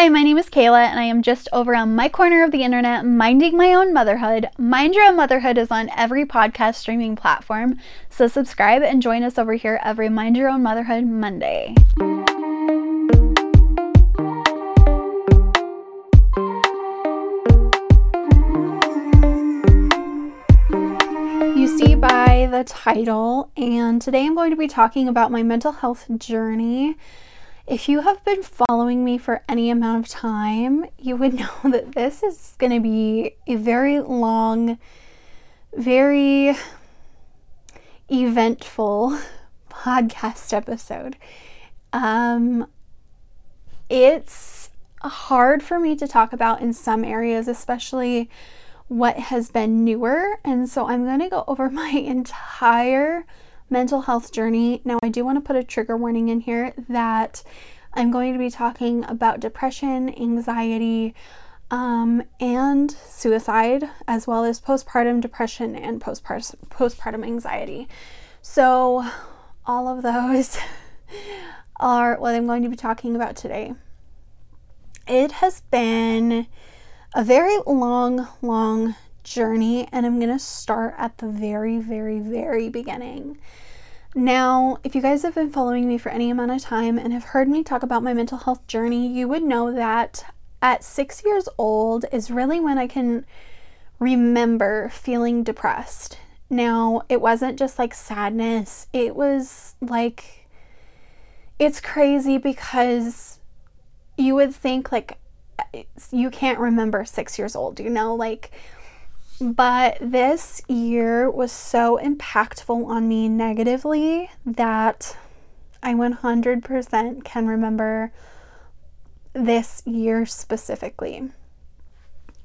Hi, my name is Kayla, and I am just over on my corner of the internet minding my own motherhood. Mind Your Own Motherhood is on every podcast streaming platform, so subscribe and join us over here every Mind Your Own Motherhood Monday. You see by the title, and today I'm going to be talking about my mental health journey if you have been following me for any amount of time, you would know that this is going to be a very long, very eventful podcast episode. Um, it's hard for me to talk about in some areas, especially what has been newer. And so I'm going to go over my entire mental health journey. Now, I do want to put a trigger warning in here that I'm going to be talking about depression, anxiety, um, and suicide, as well as postpartum depression and postpartum postpartum anxiety. So, all of those are what I'm going to be talking about today. It has been a very long, long journey, and I'm going to start at the very, very, very beginning. Now, if you guys have been following me for any amount of time and have heard me talk about my mental health journey, you would know that at six years old is really when I can remember feeling depressed. Now, it wasn't just like sadness, it was like, it's crazy because you would think like uh, you can't remember six years old, you know, like but this year was so impactful on me negatively that I 100% can remember this year specifically.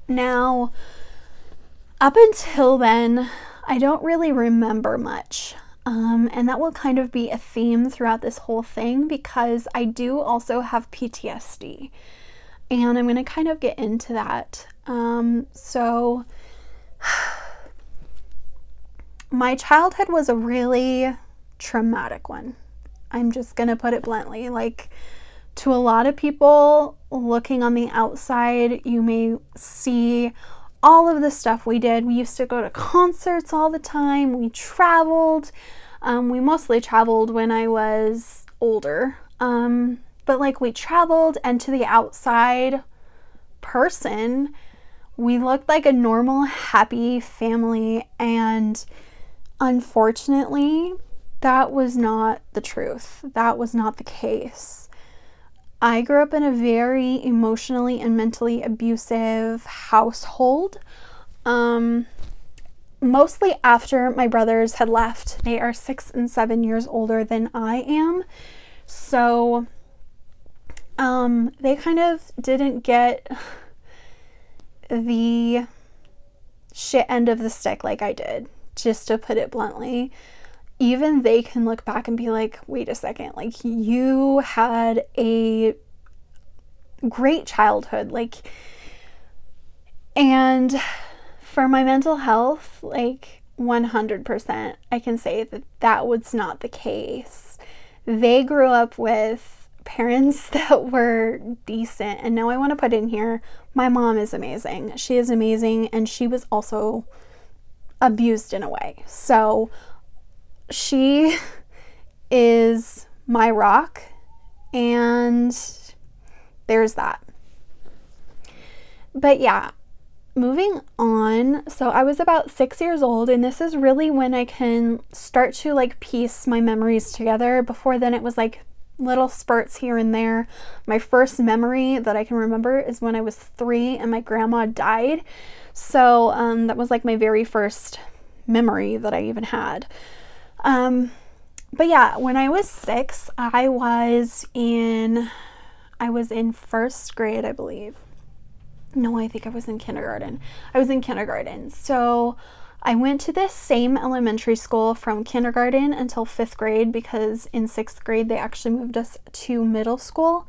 Now, up until then, I don't really remember much. Um, and that will kind of be a theme throughout this whole thing because I do also have PTSD. And I'm going to kind of get into that. Um, so, my childhood was a really traumatic one. I'm just going to put it bluntly. Like, to a lot of people looking on the outside, you may see all of the stuff we did. We used to go to concerts all the time, we traveled. Um, we mostly traveled when I was older. Um, but like, we traveled, and to the outside person, we looked like a normal, happy family, and unfortunately, that was not the truth. That was not the case. I grew up in a very emotionally and mentally abusive household. Um, mostly after my brothers had left. They are six and seven years older than I am. So, um, they kind of didn't get the shit end of the stick like I did, just to put it bluntly. Even they can look back and be like, wait a second, like you had a great childhood. Like, and for my mental health, like 100%, I can say that that was not the case. They grew up with parents that were decent. And now I want to put in here my mom is amazing. She is amazing, and she was also abused in a way. So she is my rock, and there's that. But yeah, moving on. So I was about six years old, and this is really when I can start to like piece my memories together. Before then, it was like little spurts here and there. My first memory that I can remember is when I was three and my grandma died. So um, that was like my very first memory that I even had. Um, but yeah, when I was six, I was in I was in first grade, I believe. No, I think I was in kindergarten. I was in kindergarten. So I went to this same elementary school from kindergarten until fifth grade because in sixth grade they actually moved us to middle school.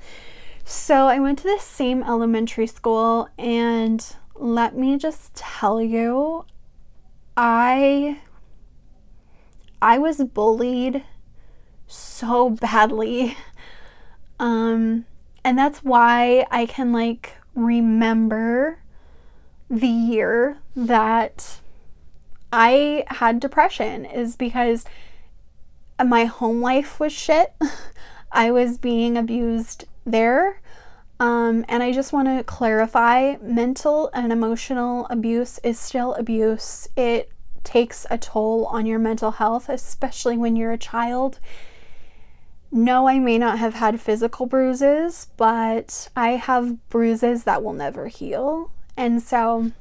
So I went to this same elementary school, and let me just tell you, I I was bullied so badly. Um, and that's why I can like remember the year that I had depression is because my home life was shit. I was being abused there. Um, and I just want to clarify mental and emotional abuse is still abuse. It takes a toll on your mental health, especially when you're a child. No, I may not have had physical bruises, but I have bruises that will never heal. And so,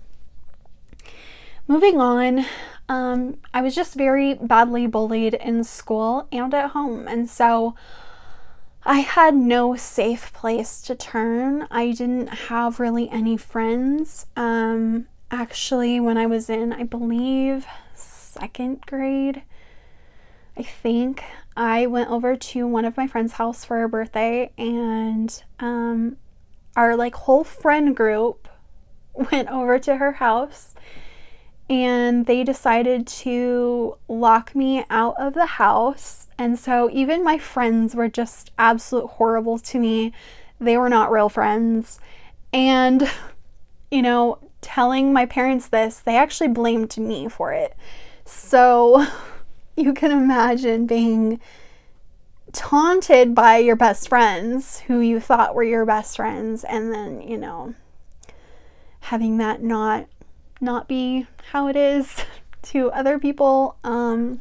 moving on, um, I was just very badly bullied in school and at home. And so, I had no safe place to turn. I didn't have really any friends. Um, actually, when I was in, I believe, second grade, I think, I went over to one of my friend's house for her birthday, and um, our like whole friend group went over to her house and they decided to lock me out of the house. And so even my friends were just absolute horrible to me. They were not real friends. And, you know, telling my parents this, they actually blamed me for it. So you can imagine being taunted by your best friends who you thought were your best friends and then, you know, having that not not be how it is to other people. Um,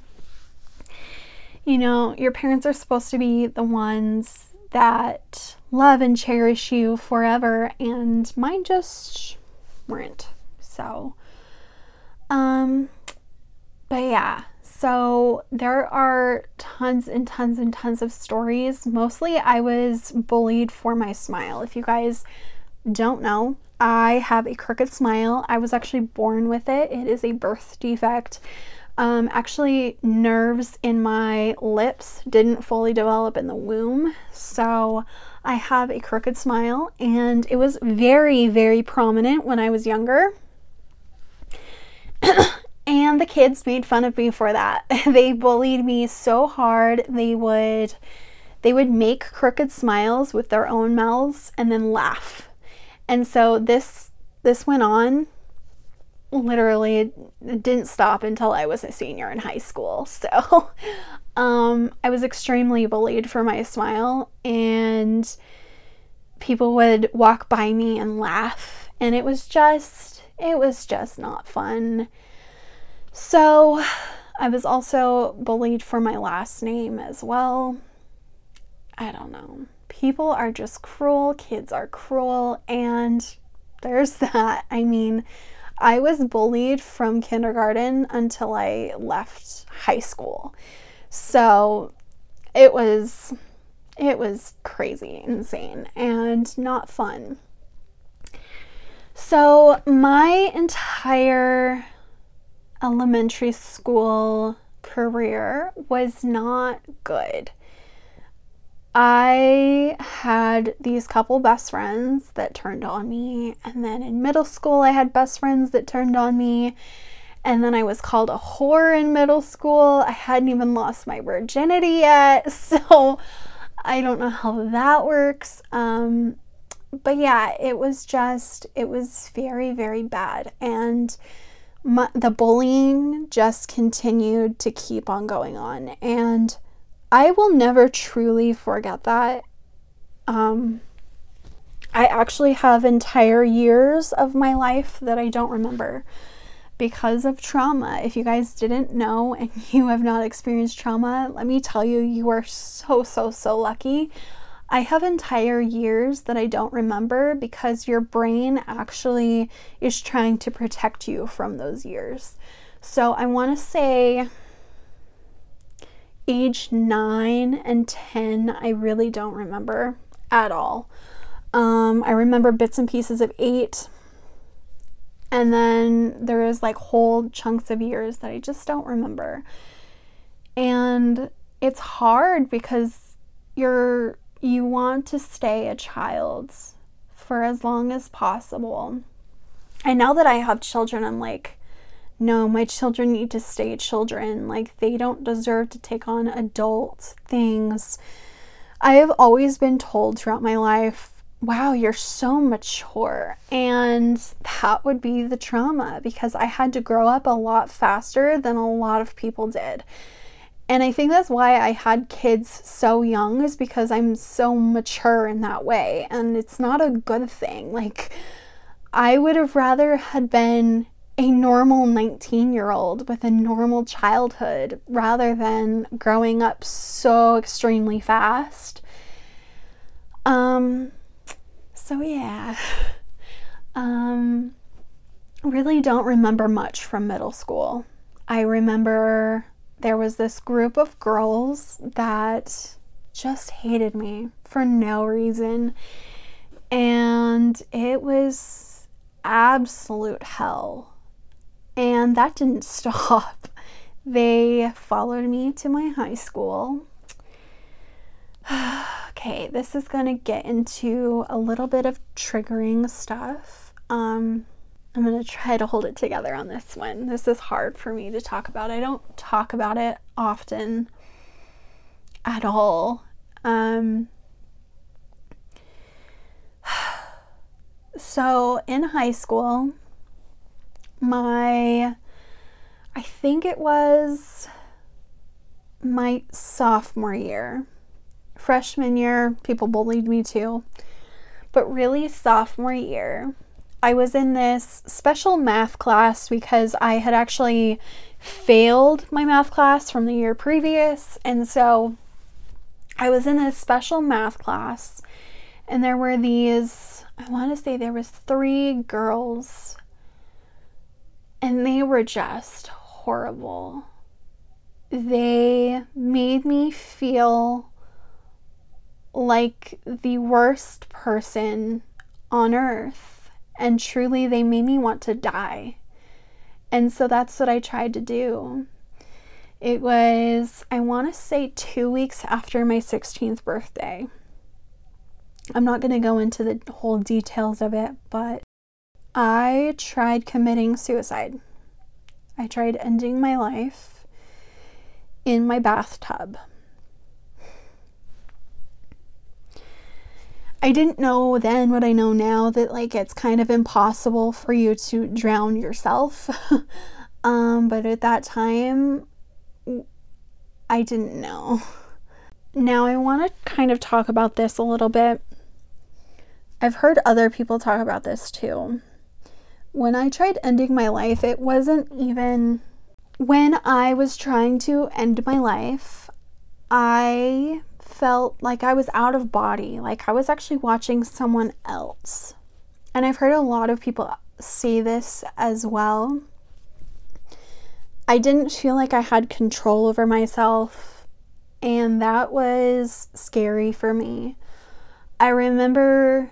you know, your parents are supposed to be the ones that love and cherish you forever, and mine just weren't. So, um, but yeah, so there are tons and tons and tons of stories. Mostly, I was bullied for my smile. If you guys don't know, I have a crooked smile. I was actually born with it, it is a birth defect. Um, actually, nerves in my lips didn't fully develop in the womb, so I have a crooked smile, and it was very, very prominent when I was younger. and the kids made fun of me for that. they bullied me so hard. They would they would make crooked smiles with their own mouths and then laugh and so this this went on literally it didn't stop until I was a senior in high school. So um, I was extremely bullied for my smile and people would walk by me and laugh and it was just it was just not fun. So I was also bullied for my last name as well. I don't know people are just cruel, kids are cruel, and there's that. I mean, I was bullied from kindergarten until I left high school. So it was it was crazy, insane, and not fun. So my entire elementary school career was not good. I had these couple best friends that turned on me. And then in middle school, I had best friends that turned on me. And then I was called a whore in middle school. I hadn't even lost my virginity yet. So I don't know how that works. Um, but yeah, it was just, it was very, very bad. And my, the bullying just continued to keep on going on. And I will never truly forget that. Um, I actually have entire years of my life that I don't remember because of trauma. If you guys didn't know and you have not experienced trauma, let me tell you, you are so, so, so lucky. I have entire years that I don't remember because your brain actually is trying to protect you from those years. So I want to say age 9 and 10, I really don't remember at all. Um, I remember bits and pieces of 8. And then there is like whole chunks of years that I just don't remember. And it's hard because you're you want to stay a child for as long as possible. And now that I have children, I'm like, no, my children need to stay children. Like, they don't deserve to take on adult things. I have always been told throughout my life wow, you're so mature. And that would be the trauma because I had to grow up a lot faster than a lot of people did. And I think that's why I had kids so young, is because I'm so mature in that way. And it's not a good thing. Like, I would have rather had been a normal 19 year old with a normal childhood rather than growing up so extremely fast. Um, so yeah. Um, really don't remember much from middle school. I remember there was this group of girls that just hated me for no reason. And it was absolute hell. And that didn't stop. They followed me to my high school. okay, this is going to get into a little bit of triggering stuff. Um, I'm going to try to hold it together on this one. This is hard for me to talk about. I don't talk about it often at all. Um, so, in high school, my, I think it was my sophomore year. Freshman year, people bullied me too. But really, sophomore year, I was in this special math class because I had actually failed my math class from the year previous. And so I was in this special math class and there were these I want to say there was 3 girls and they were just horrible. They made me feel like the worst person on earth and truly, they made me want to die. And so that's what I tried to do. It was, I want to say, two weeks after my 16th birthday. I'm not going to go into the whole details of it, but I tried committing suicide. I tried ending my life in my bathtub. I didn't know then what I know now that like it's kind of impossible for you to drown yourself. um, but at that time, I didn't know. Now I want to kind of talk about this a little bit. I've heard other people talk about this too. When I tried ending my life, it wasn't even when I was trying to end my life, I felt like I was out of body, like I was actually watching someone else. And I've heard a lot of people say this as well. I didn't feel like I had control over myself, and that was scary for me. I remember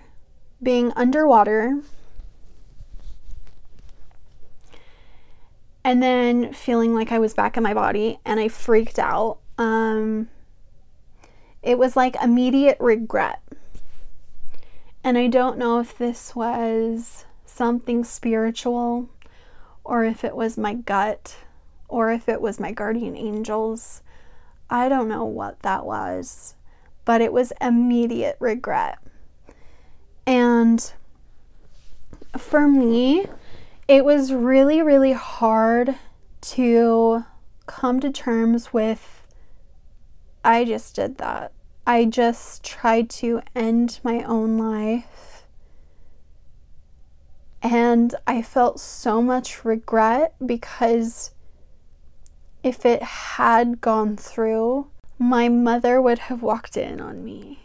being underwater and then feeling like I was back in my body, and I freaked out. Um, it was like immediate regret. And I don't know if this was something spiritual or if it was my gut or if it was my guardian angels. I don't know what that was, but it was immediate regret. And for me, it was really, really hard to come to terms with I just did that. I just tried to end my own life. And I felt so much regret because if it had gone through, my mother would have walked in on me.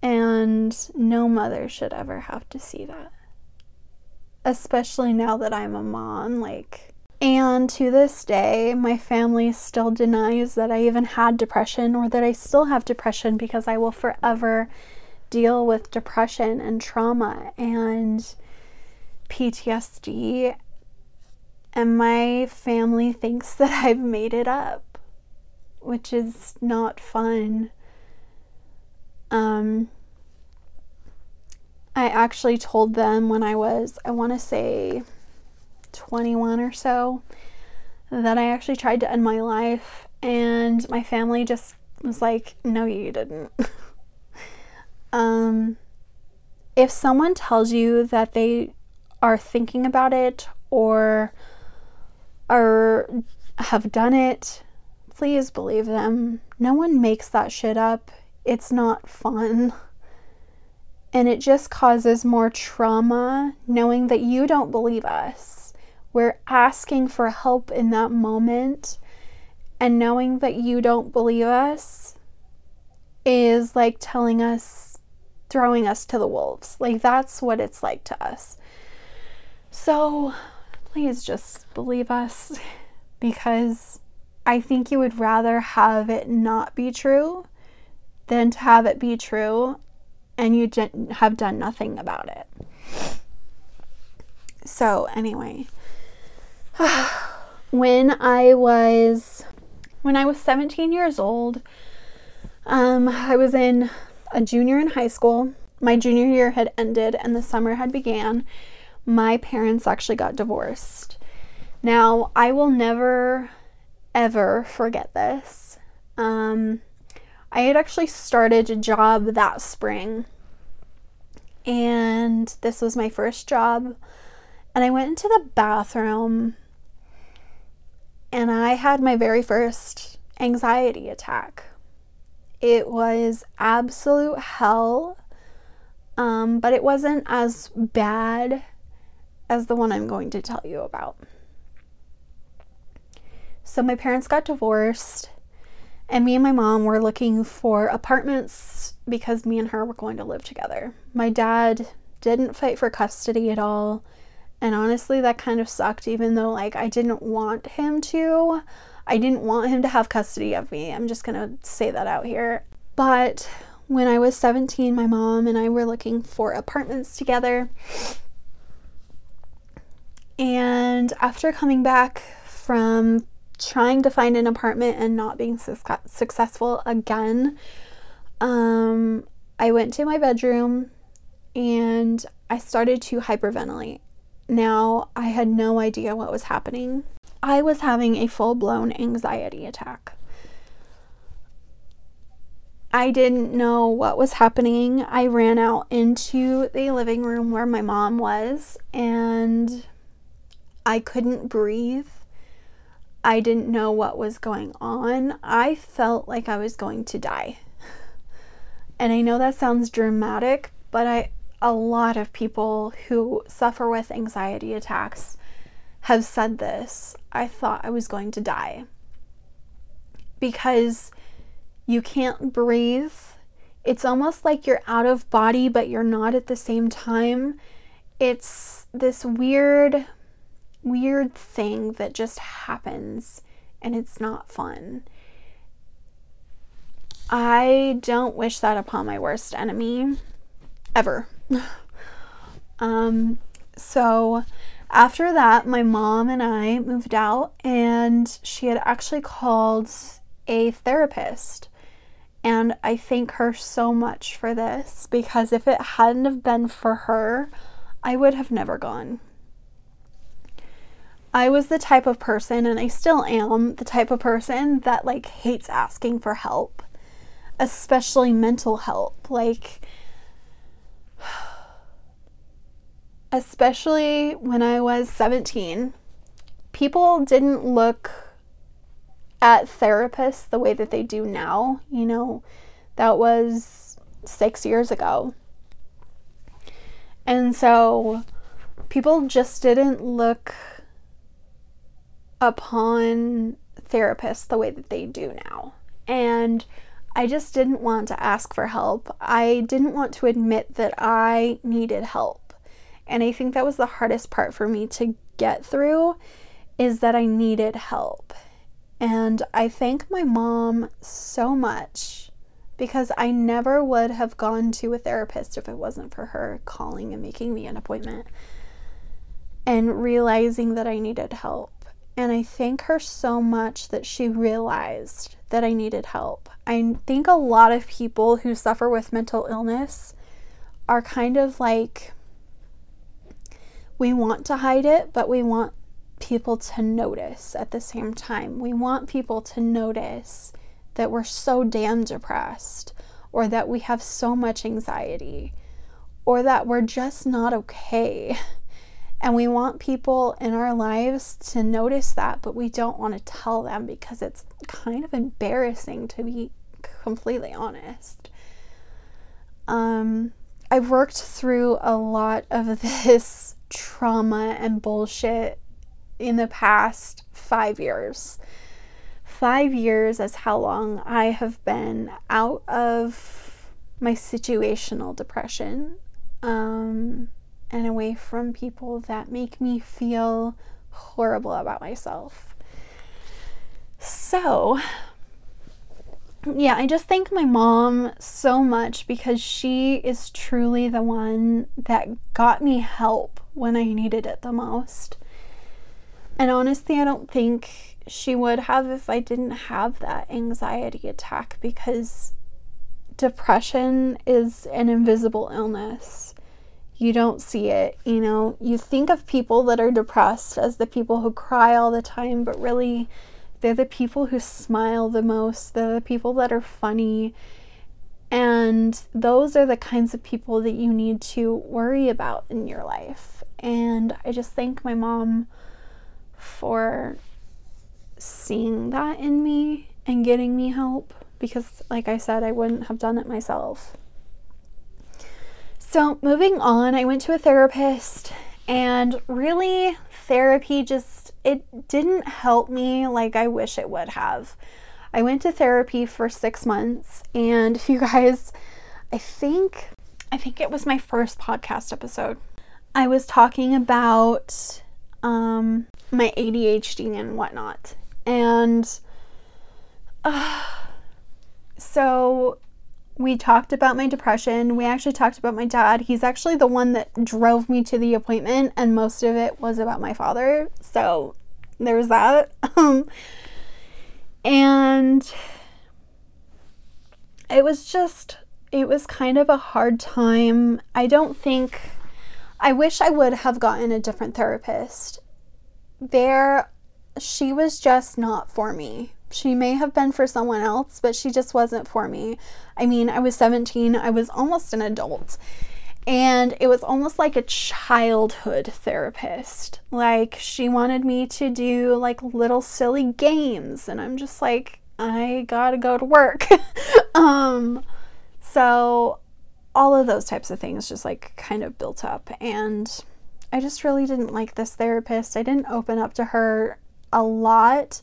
And no mother should ever have to see that. Especially now that I'm a mom, like, and to this day, my family still denies that I even had depression or that I still have depression because I will forever deal with depression and trauma and PTSD. And my family thinks that I've made it up, which is not fun. Um, I actually told them when I was, I want to say, 21 or so that I actually tried to end my life, and my family just was like, No, you didn't. Um, if someone tells you that they are thinking about it or are have done it, please believe them. No one makes that shit up. It's not fun. And it just causes more trauma knowing that you don't believe us. We're asking for help in that moment, and knowing that you don't believe us is like telling us, throwing us to the wolves. Like, that's what it's like to us. So, please just believe us because I think you would rather have it not be true than to have it be true and you have done nothing about it. So, anyway, when I was when I was 17 years old, um, I was in a junior in high school. My junior year had ended and the summer had began. My parents actually got divorced. Now, I will never ever forget this. Um, I had actually started a job that spring, and this was my first job. And I went into the bathroom, and I had my very first anxiety attack. It was absolute hell, um, but it wasn't as bad as the one I'm going to tell you about. So, my parents got divorced and me and my mom were looking for apartments because me and her were going to live together. My dad didn't fight for custody at all. And honestly, that kind of sucked, even though, like, I didn't want him to. I didn't want him to have custody of me. I'm just gonna say that out here. But when I was 17, my mom and I were looking for apartments together. And after coming back from trying to find an apartment and not being su- successful again. Um, I went to my bedroom and I started to hyperventilate. Now, I had no idea what was happening. I was having a full blown anxiety attack. I didn't know what was happening. I ran out into the living room where my mom was and I couldn't breathe. I didn't know what was going on. I felt like I was going to die. And I know that sounds dramatic, but I a lot of people who suffer with anxiety attacks have said this. I thought I was going to die. Because you can't breathe. It's almost like you're out of body, but you're not at the same time. It's this weird weird thing that just happens and it's not fun. I don't wish that upon my worst enemy ever. um, so after that, my mom and I moved out, and she had actually called a therapist. And I thank her so much for this because if it hadn't have been for her, I would have never gone. I was the type of person, and I still am the type of person that like hates asking for help, especially mental help. Like, especially when I was 17, people didn't look at therapists the way that they do now. You know, that was six years ago. And so people just didn't look upon therapists the way that they do now. And I just didn't want to ask for help. I didn't want to admit that I needed help. And I think that was the hardest part for me to get through is that I needed help. And I thank my mom so much because I never would have gone to a therapist if it wasn't for her calling and making me an appointment and realizing that I needed help. And I thank her so much that she realized that I needed help. I think a lot of people who suffer with mental illness are kind of like we want to hide it, but we want people to notice at the same time. We want people to notice that we're so damn depressed or that we have so much anxiety or that we're just not okay. And we want people in our lives to notice that, but we don't want to tell them because it's kind of embarrassing to be completely honest. Um, I've worked through a lot of this trauma and bullshit in the past five years. Five years is how long I have been out of my situational depression um, and away from people that make me feel horrible about myself. So, yeah, I just thank my mom so much because she is truly the one that got me help when I needed it the most. And honestly, I don't think she would have if I didn't have that anxiety attack because depression is an invisible illness. You don't see it, you know. You think of people that are depressed as the people who cry all the time, but really, they're the people who smile the most, they're the people that are funny. And those are the kinds of people that you need to worry about in your life. And I just thank my mom for seeing that in me and getting me help because, like I said, I wouldn't have done it myself. So, moving on, I went to a therapist, and really, therapy just it didn't help me like I wish it would have. I went to therapy for 6 months and if you guys I think I think it was my first podcast episode. I was talking about um, my ADHD and whatnot. And uh, so we talked about my depression. We actually talked about my dad. He's actually the one that drove me to the appointment, and most of it was about my father. So there was that. Um, and it was just, it was kind of a hard time. I don't think, I wish I would have gotten a different therapist. There, she was just not for me. She may have been for someone else, but she just wasn't for me. I mean, I was 17, I was almost an adult. And it was almost like a childhood therapist. Like, she wanted me to do like little silly games. And I'm just like, I gotta go to work. um, so, all of those types of things just like kind of built up. And I just really didn't like this therapist. I didn't open up to her a lot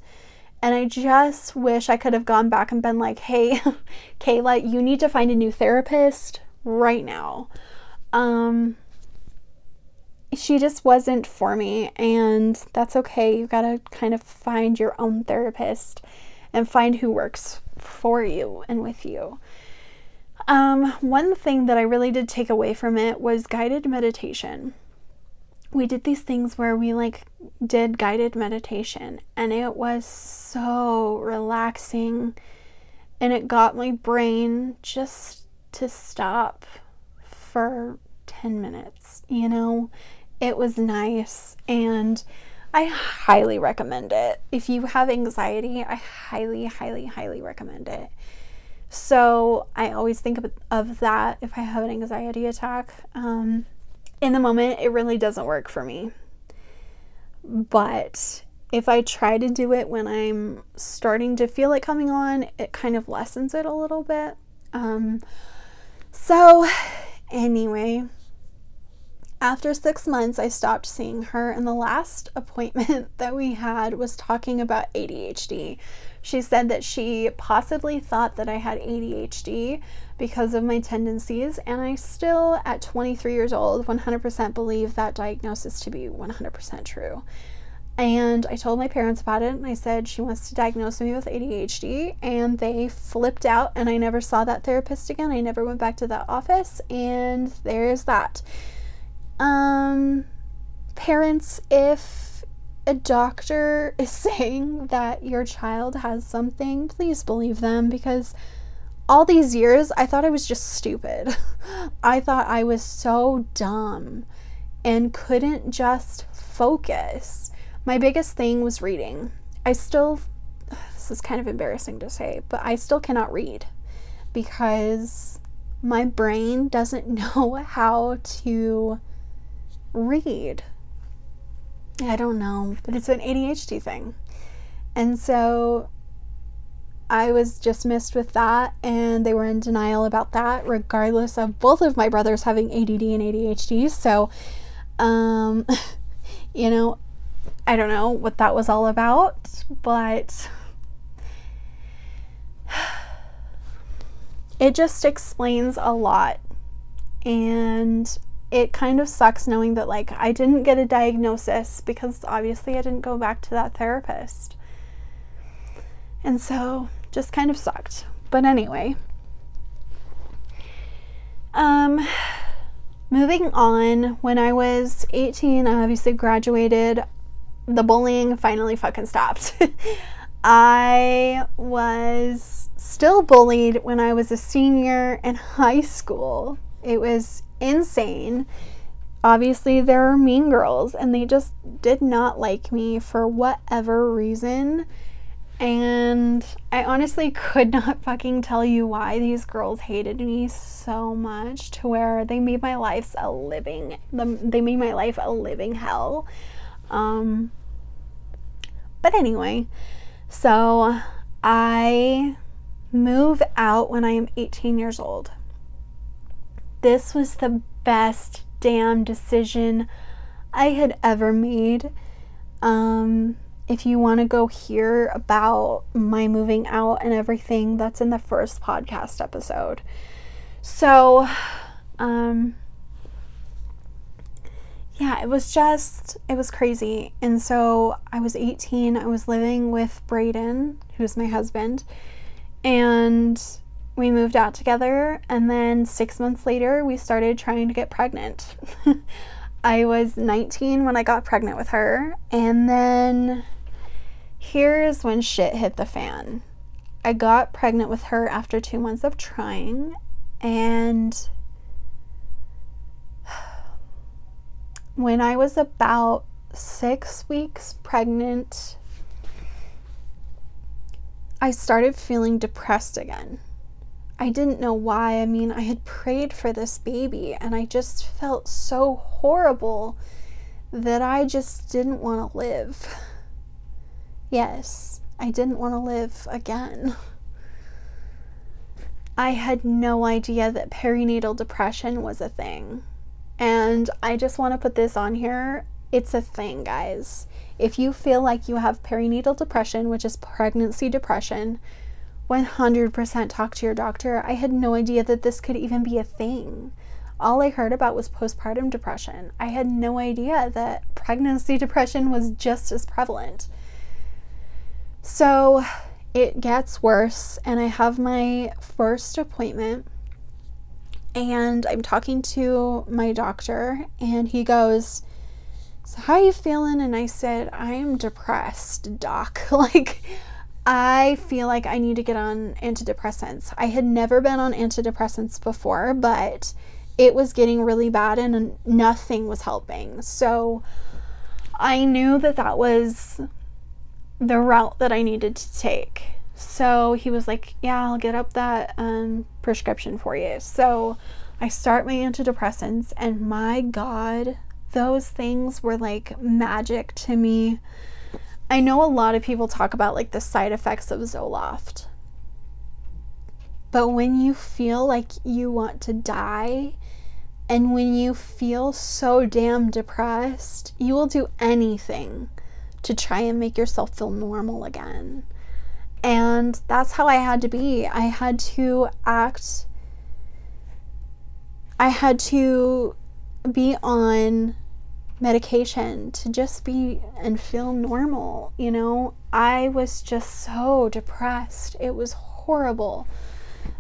and I just wish I could have gone back and been like, hey, Kayla, you need to find a new therapist right now. Um, she just wasn't for me, and that's okay. You gotta kind of find your own therapist and find who works for you and with you. Um, one thing that I really did take away from it was guided meditation we did these things where we like did guided meditation and it was so relaxing and it got my brain just to stop for 10 minutes you know it was nice and I highly recommend it. If you have anxiety, I highly, highly, highly recommend it. So I always think of, of that if I have an anxiety attack. Um, in the moment, it really doesn't work for me. But if I try to do it when I'm starting to feel it coming on, it kind of lessens it a little bit. Um, so, anyway, after six months, I stopped seeing her, and the last appointment that we had was talking about ADHD. She said that she possibly thought that I had ADHD because of my tendencies, and I still, at 23 years old, 100% believe that diagnosis to be 100% true. And I told my parents about it, and I said she wants to diagnose me with ADHD, and they flipped out, and I never saw that therapist again. I never went back to that office, and there's that. Um, parents, if a doctor is saying that your child has something, please believe them because all these years I thought I was just stupid. I thought I was so dumb and couldn't just focus. My biggest thing was reading. I still, this is kind of embarrassing to say, but I still cannot read. because my brain doesn't know how to read. I don't know, but it's an ADHD thing. And so I was dismissed with that, and they were in denial about that, regardless of both of my brothers having ADD and ADHD. So, um, you know, I don't know what that was all about, but it just explains a lot. And it kind of sucks knowing that, like, I didn't get a diagnosis because obviously I didn't go back to that therapist. And so just kind of sucked. But anyway, um, moving on, when I was 18, I obviously graduated. The bullying finally fucking stopped. I was still bullied when I was a senior in high school. It was insane. Obviously, there are mean girls, and they just did not like me for whatever reason. And I honestly could not fucking tell you why these girls hated me so much to where they made my life a living they made my life a living hell. Um but anyway, so I move out when I am 18 years old. This was the best damn decision I had ever made. Um if you want to go hear about my moving out and everything, that's in the first podcast episode. So, um, yeah, it was just, it was crazy. And so I was 18, I was living with Braden, who's my husband, and we moved out together. And then six months later, we started trying to get pregnant. I was 19 when I got pregnant with her. And then Here's when shit hit the fan. I got pregnant with her after two months of trying, and when I was about six weeks pregnant, I started feeling depressed again. I didn't know why. I mean, I had prayed for this baby and I just felt so horrible that I just didn't want to live. Yes, I didn't want to live again. I had no idea that perinatal depression was a thing. And I just want to put this on here. It's a thing, guys. If you feel like you have perinatal depression, which is pregnancy depression, 100% talk to your doctor. I had no idea that this could even be a thing. All I heard about was postpartum depression. I had no idea that pregnancy depression was just as prevalent. So it gets worse, and I have my first appointment, and I'm talking to my doctor, and he goes, So, how are you feeling? And I said, I am depressed, doc. like, I feel like I need to get on antidepressants. I had never been on antidepressants before, but it was getting really bad and nothing was helping. So I knew that that was the route that I needed to take. So he was like, Yeah, I'll get up that um, prescription for you. So I start my antidepressants, and my God, those things were like magic to me. I know a lot of people talk about like the side effects of Zoloft. But when you feel like you want to die and when you feel so damn depressed, you will do anything to try and make yourself feel normal again. And that's how I had to be. I had to act, I had to be on medication to just be and feel normal. You know, I was just so depressed. It was horrible.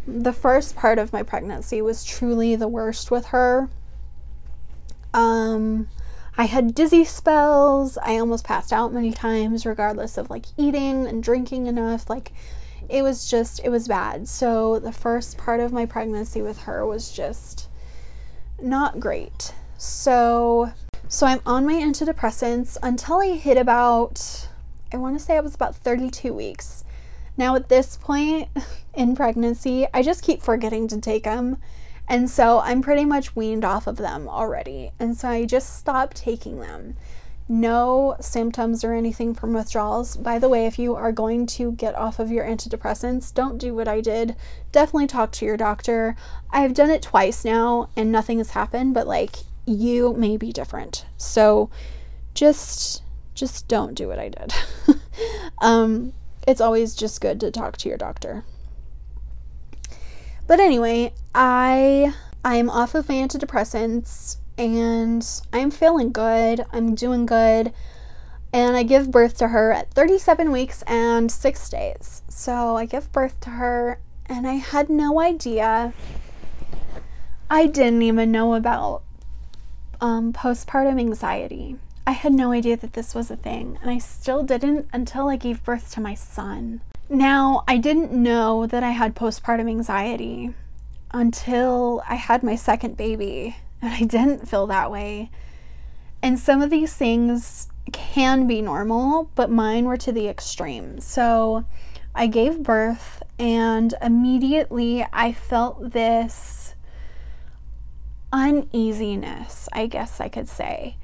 The first part of my pregnancy was truly the worst with her. Um, I had dizzy spells. I almost passed out many times, regardless of like eating and drinking enough. Like, it was just, it was bad. So, the first part of my pregnancy with her was just not great. So, so I'm on my antidepressants until I hit about, I want to say I was about 32 weeks. Now, at this point in pregnancy, I just keep forgetting to take them. And so I'm pretty much weaned off of them already. And so I just stopped taking them. No symptoms or anything from withdrawals. By the way, if you are going to get off of your antidepressants, don't do what I did. Definitely talk to your doctor. I've done it twice now and nothing has happened, but like you may be different. So just just don't do what I did. um, it's always just good to talk to your doctor. But anyway, I I am off of my antidepressants and I'm feeling good. I'm doing good. And I give birth to her at 37 weeks and 6 days. So I give birth to her and I had no idea. I didn't even know about um, postpartum anxiety. I had no idea that this was a thing, and I still didn't until I gave birth to my son. Now, I didn't know that I had postpartum anxiety until I had my second baby, and I didn't feel that way. And some of these things can be normal, but mine were to the extreme. So I gave birth, and immediately I felt this uneasiness, I guess I could say.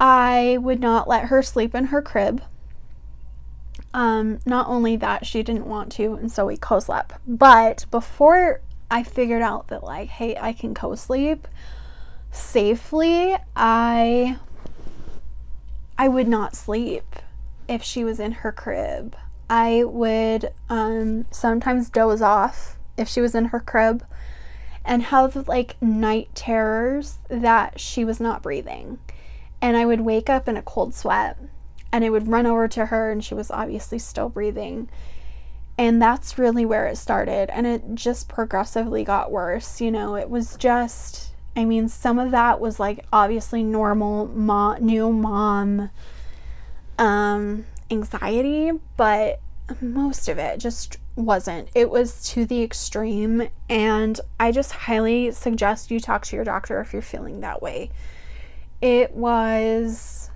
I would not let her sleep in her crib. Um, not only that, she didn't want to, and so we co slept. But before I figured out that, like, hey, I can co sleep safely, I I would not sleep if she was in her crib. I would um, sometimes doze off if she was in her crib and have like night terrors that she was not breathing and I would wake up in a cold sweat and I would run over to her and she was obviously still breathing. And that's really where it started. And it just progressively got worse. You know, it was just, I mean, some of that was like obviously normal mom, new mom um, anxiety, but most of it just wasn't. It was to the extreme. And I just highly suggest you talk to your doctor if you're feeling that way it was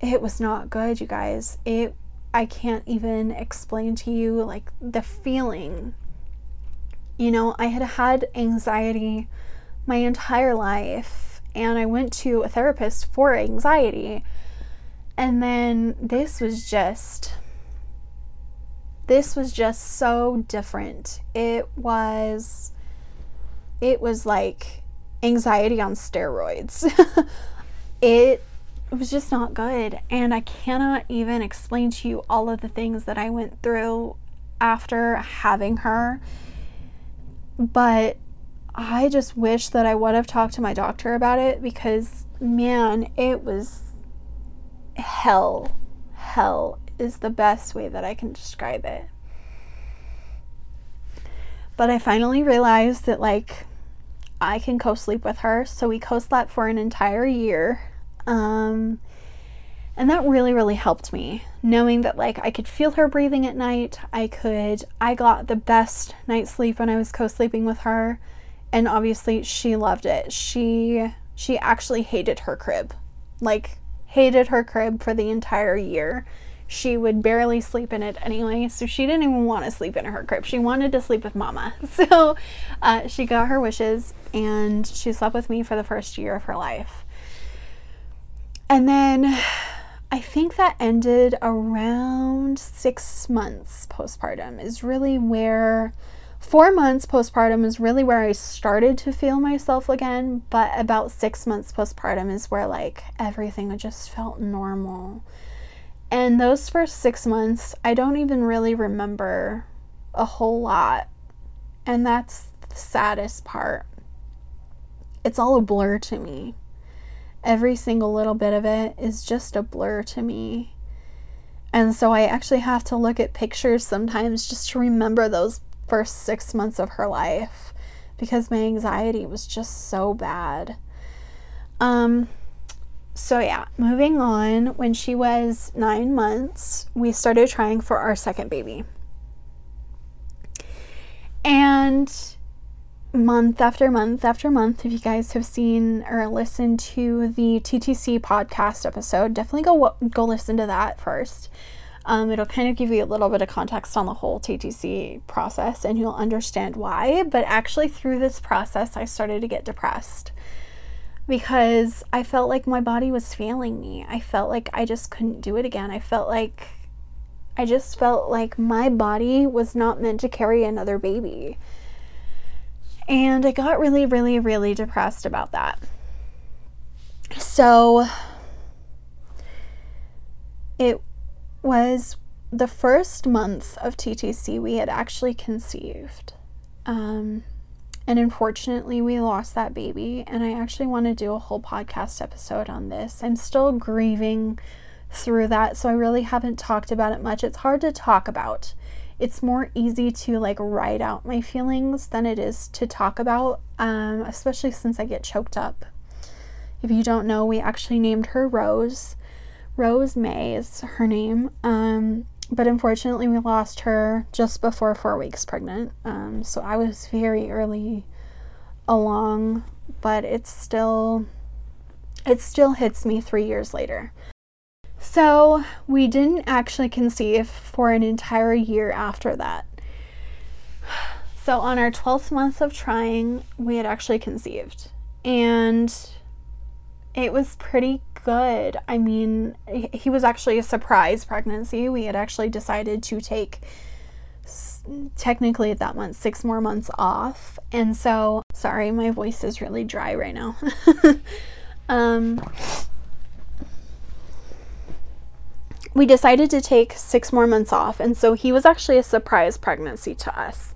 it was not good you guys. It i can't even explain to you like the feeling. You know i had had anxiety my entire life and i went to a therapist for anxiety. And then this was just this was just so different. It was it was like anxiety on steroids. It was just not good. And I cannot even explain to you all of the things that I went through after having her. But I just wish that I would have talked to my doctor about it because, man, it was hell. Hell is the best way that I can describe it. But I finally realized that, like, I can co sleep with her. So we co slept for an entire year. Um, and that really, really helped me knowing that like I could feel her breathing at night. I could, I got the best night's sleep when I was co sleeping with her. And obviously she loved it. She, she actually hated her crib. Like, hated her crib for the entire year she would barely sleep in it anyway, so she didn't even want to sleep in her crib. She wanted to sleep with mama. So uh, she got her wishes and she slept with me for the first year of her life. And then I think that ended around six months postpartum, is really where four months postpartum is really where I started to feel myself again, but about six months postpartum is where like everything just felt normal and those first six months, I don't even really remember a whole lot. And that's the saddest part. It's all a blur to me. Every single little bit of it is just a blur to me. And so I actually have to look at pictures sometimes just to remember those first six months of her life because my anxiety was just so bad. Um, so, yeah, moving on, when she was nine months, we started trying for our second baby. And month after month after month, if you guys have seen or listened to the TTC podcast episode, definitely go go listen to that first. Um, it'll kind of give you a little bit of context on the whole TTC process and you'll understand why. But actually, through this process, I started to get depressed because I felt like my body was failing me. I felt like I just couldn't do it again. I felt like I just felt like my body was not meant to carry another baby. And I got really, really, really depressed about that. So it was the first month of TTC we had actually conceived. Um, and unfortunately, we lost that baby. And I actually want to do a whole podcast episode on this. I'm still grieving through that, so I really haven't talked about it much. It's hard to talk about. It's more easy to like write out my feelings than it is to talk about, um, especially since I get choked up. If you don't know, we actually named her Rose. Rose May is her name. Um, but unfortunately, we lost her just before four weeks pregnant. Um, so I was very early along, but it's still it still hits me three years later. So we didn't actually conceive for an entire year after that. So on our 12th month of trying, we had actually conceived. And it was pretty good. I mean, he was actually a surprise pregnancy. We had actually decided to take technically at that month six more months off. And so, sorry, my voice is really dry right now. um we decided to take six more months off, and so he was actually a surprise pregnancy to us.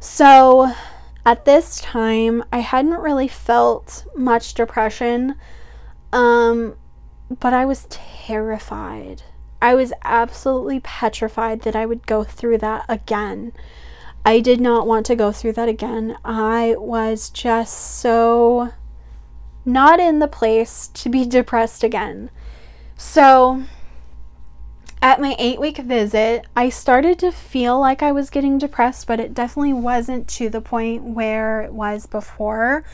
So at this time, I hadn't really felt much depression, um, but I was terrified. I was absolutely petrified that I would go through that again. I did not want to go through that again. I was just so not in the place to be depressed again. So, at my eight week visit, I started to feel like I was getting depressed, but it definitely wasn't to the point where it was before.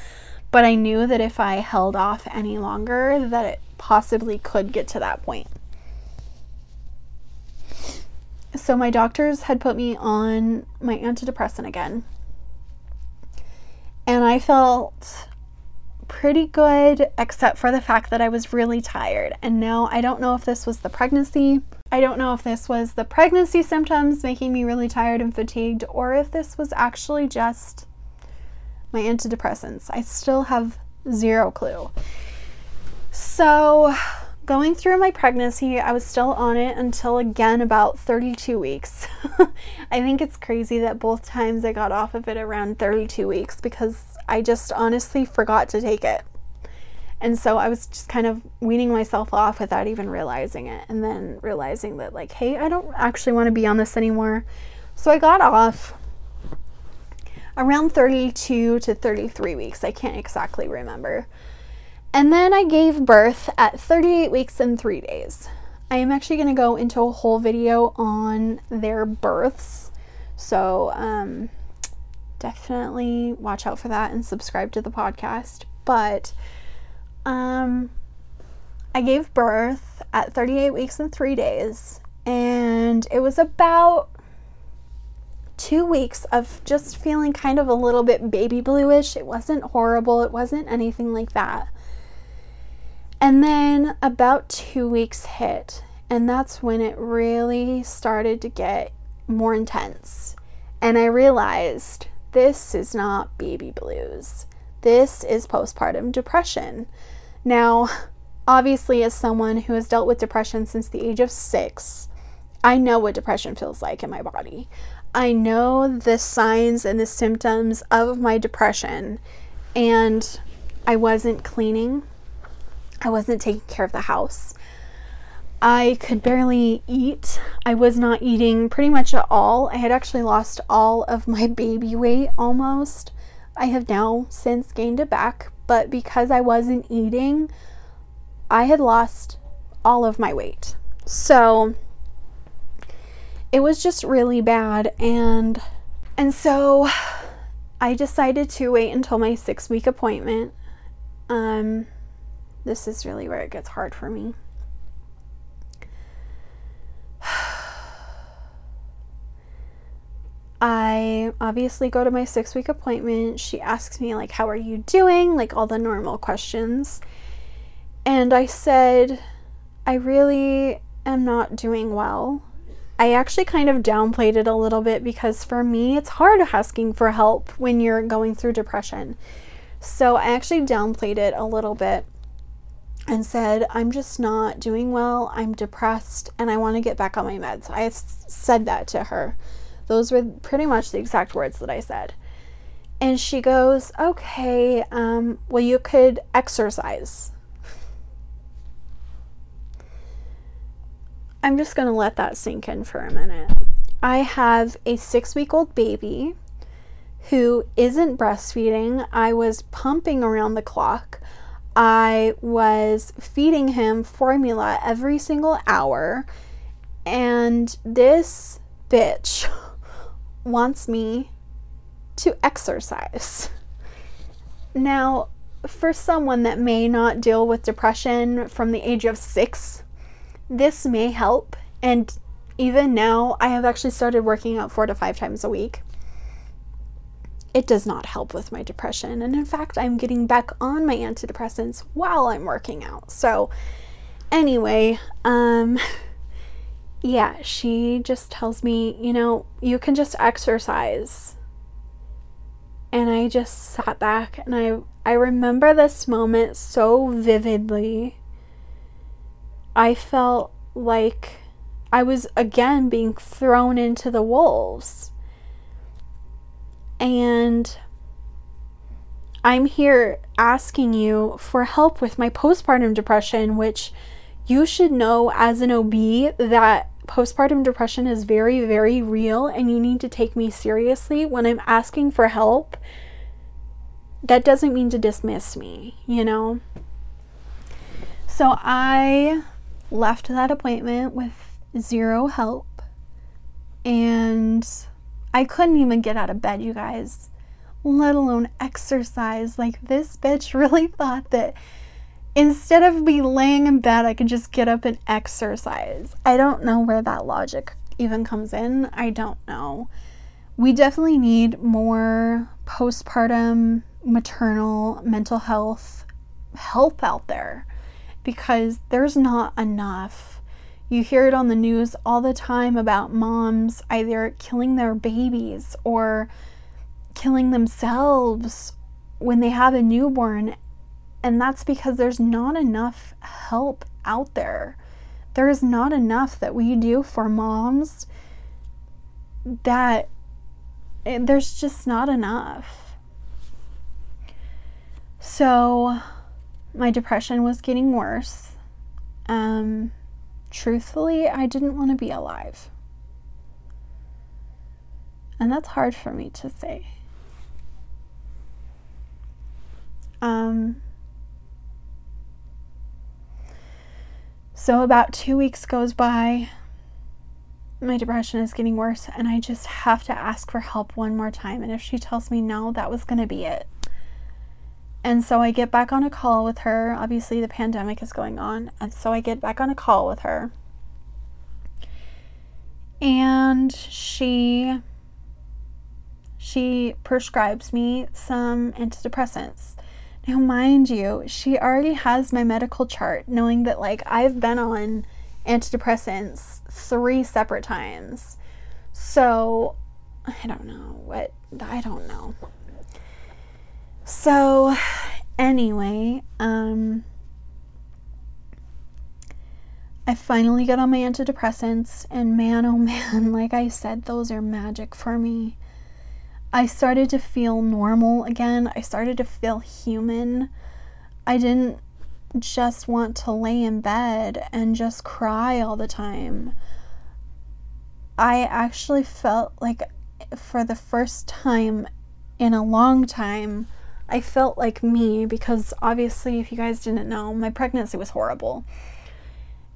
But I knew that if I held off any longer, that it possibly could get to that point. So my doctors had put me on my antidepressant again. And I felt pretty good, except for the fact that I was really tired. And now I don't know if this was the pregnancy. I don't know if this was the pregnancy symptoms making me really tired and fatigued, or if this was actually just my antidepressants. I still have zero clue. So, going through my pregnancy, I was still on it until again about 32 weeks. I think it's crazy that both times I got off of it around 32 weeks because I just honestly forgot to take it. And so I was just kind of weaning myself off without even realizing it. And then realizing that, like, hey, I don't actually want to be on this anymore. So I got off around 32 to 33 weeks. I can't exactly remember. And then I gave birth at 38 weeks and three days. I am actually going to go into a whole video on their births. So, um, definitely watch out for that and subscribe to the podcast. But um, I gave birth at 38 weeks and three days, and it was about two weeks of just feeling kind of a little bit baby bluish. It wasn't horrible, it wasn't anything like that. And then about two weeks hit, and that's when it really started to get more intense. And I realized this is not baby blues. This is postpartum depression. Now, obviously, as someone who has dealt with depression since the age of six, I know what depression feels like in my body. I know the signs and the symptoms of my depression, and I wasn't cleaning. I wasn't taking care of the house. I could barely eat. I was not eating pretty much at all. I had actually lost all of my baby weight almost. I have now since gained it back, but because I wasn't eating, I had lost all of my weight. So it was just really bad and and so I decided to wait until my 6 week appointment. Um this is really where it gets hard for me. I obviously go to my six week appointment. She asks me, like, how are you doing? Like, all the normal questions. And I said, I really am not doing well. I actually kind of downplayed it a little bit because for me, it's hard asking for help when you're going through depression. So I actually downplayed it a little bit and said, I'm just not doing well. I'm depressed and I want to get back on my meds. I said that to her. Those were pretty much the exact words that I said. And she goes, Okay, um, well, you could exercise. I'm just going to let that sink in for a minute. I have a six week old baby who isn't breastfeeding. I was pumping around the clock. I was feeding him formula every single hour. And this bitch wants me to exercise. Now, for someone that may not deal with depression from the age of six, this may help. And even now, I have actually started working out four to five times a week it does not help with my depression. And in fact, I'm getting back on my antidepressants while I'm working out. So, anyway, um, yeah, she just tells me, you know, you can just exercise. And I just sat back and I I remember this moment so vividly. I felt like I was again being thrown into the wolves and I'm here asking you for help with my postpartum depression, which you should know as an OB that postpartum depression is very, very real and you need to take me seriously when I'm asking for help. That doesn't mean to dismiss me, you know? So I left that appointment with zero help and I couldn't even get out of bed, you guys, let alone exercise. Like, this bitch really thought that instead of me laying in bed, I could just get up and exercise. I don't know where that logic even comes in. I don't know. We definitely need more postpartum maternal mental health help out there because there's not enough you hear it on the news all the time about moms either killing their babies or killing themselves when they have a newborn. And that's because there's not enough help out there. There is not enough that we do for moms that eh, there's just not enough. So my depression was getting worse. Um, truthfully, I didn't want to be alive. And that's hard for me to say. Um, so, about two weeks goes by. My depression is getting worse, and I just have to ask for help one more time. And if she tells me no, that was going to be it. And so I get back on a call with her. Obviously, the pandemic is going on. And so I get back on a call with her. And she she prescribes me some antidepressants. Now, mind you, she already has my medical chart, knowing that like I've been on antidepressants three separate times. So, I don't know what I don't know. So, anyway, um, I finally got on my antidepressants, and man, oh man, like I said, those are magic for me. I started to feel normal again. I started to feel human. I didn't just want to lay in bed and just cry all the time. I actually felt like for the first time in a long time, I felt like me because obviously, if you guys didn't know, my pregnancy was horrible.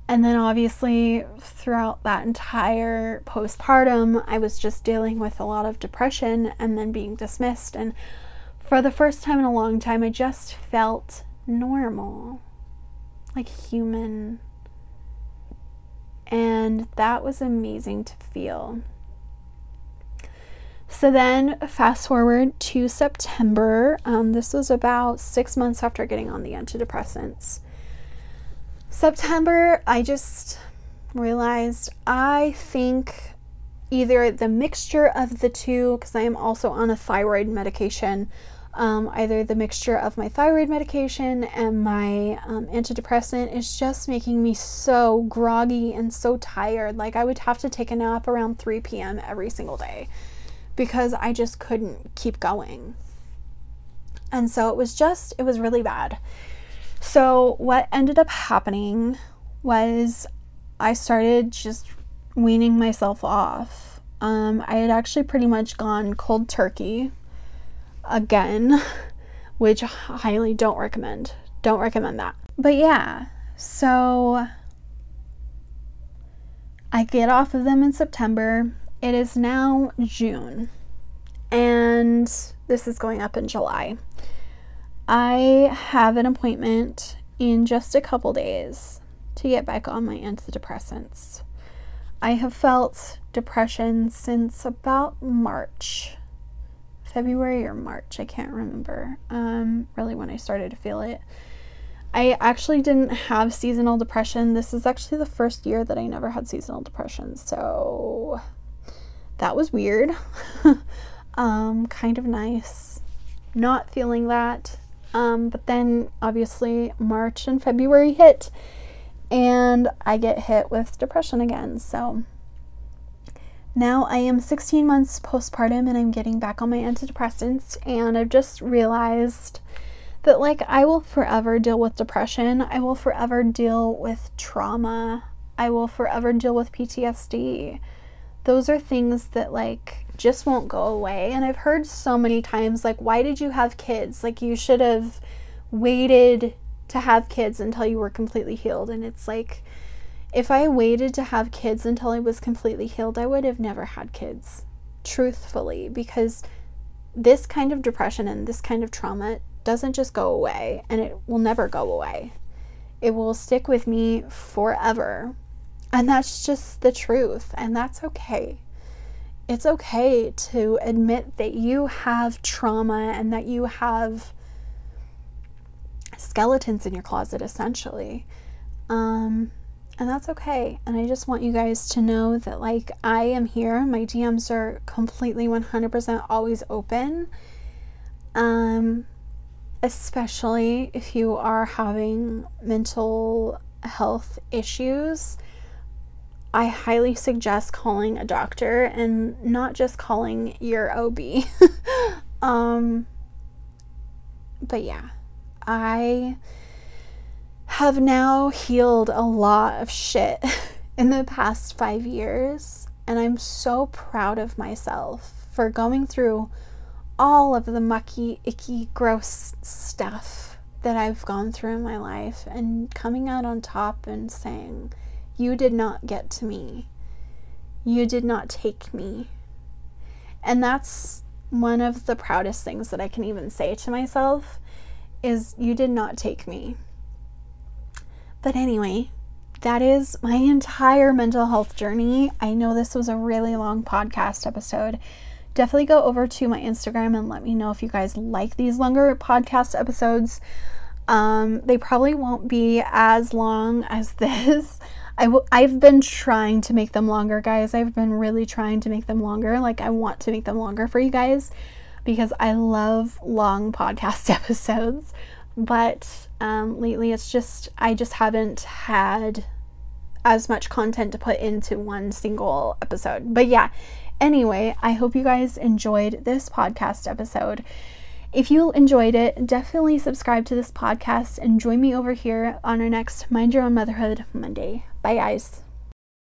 And then, obviously, throughout that entire postpartum, I was just dealing with a lot of depression and then being dismissed. And for the first time in a long time, I just felt normal, like human. And that was amazing to feel. So then, fast forward to September. Um, this was about six months after getting on the antidepressants. September, I just realized I think either the mixture of the two, because I am also on a thyroid medication, um, either the mixture of my thyroid medication and my um, antidepressant is just making me so groggy and so tired. Like, I would have to take a nap around 3 p.m. every single day because I just couldn't keep going. And so it was just, it was really bad. So, what ended up happening was I started just weaning myself off. Um, I had actually pretty much gone cold turkey again, which I highly don't recommend. Don't recommend that. But yeah, so I get off of them in September. It is now June, and this is going up in July. I have an appointment in just a couple days to get back on my antidepressants. I have felt depression since about March. February or March, I can't remember. Um, really when I started to feel it. I actually didn't have seasonal depression. This is actually the first year that I never had seasonal depression. So that was weird. um, kind of nice. Not feeling that. Um, but then obviously March and February hit and I get hit with depression again. So now I am 16 months postpartum and I'm getting back on my antidepressants, and I've just realized that, like, I will forever deal with depression. I will forever deal with trauma. I will forever deal with PTSD. Those are things that, like, just won't go away. And I've heard so many times, like, why did you have kids? Like, you should have waited to have kids until you were completely healed. And it's like, if I waited to have kids until I was completely healed, I would have never had kids, truthfully, because this kind of depression and this kind of trauma doesn't just go away and it will never go away. It will stick with me forever. And that's just the truth, and that's okay. It's okay to admit that you have trauma and that you have skeletons in your closet, essentially. Um, and that's okay. And I just want you guys to know that, like, I am here. My DMs are completely 100% always open. Um, especially if you are having mental health issues. I highly suggest calling a doctor and not just calling your OB. um, but yeah, I have now healed a lot of shit in the past five years, and I'm so proud of myself for going through all of the mucky, icky, gross stuff that I've gone through in my life and coming out on top and saying, You did not get to me. You did not take me. And that's one of the proudest things that I can even say to myself is you did not take me. But anyway, that is my entire mental health journey. I know this was a really long podcast episode. Definitely go over to my Instagram and let me know if you guys like these longer podcast episodes. Um, they probably won't be as long as this. i w- I've been trying to make them longer, guys. I've been really trying to make them longer. Like, I want to make them longer for you guys because I love long podcast episodes. But um, lately, it's just, I just haven't had as much content to put into one single episode. But yeah, anyway, I hope you guys enjoyed this podcast episode. If you enjoyed it, definitely subscribe to this podcast and join me over here on our next Mind Your Own Motherhood Monday. Bye, guys.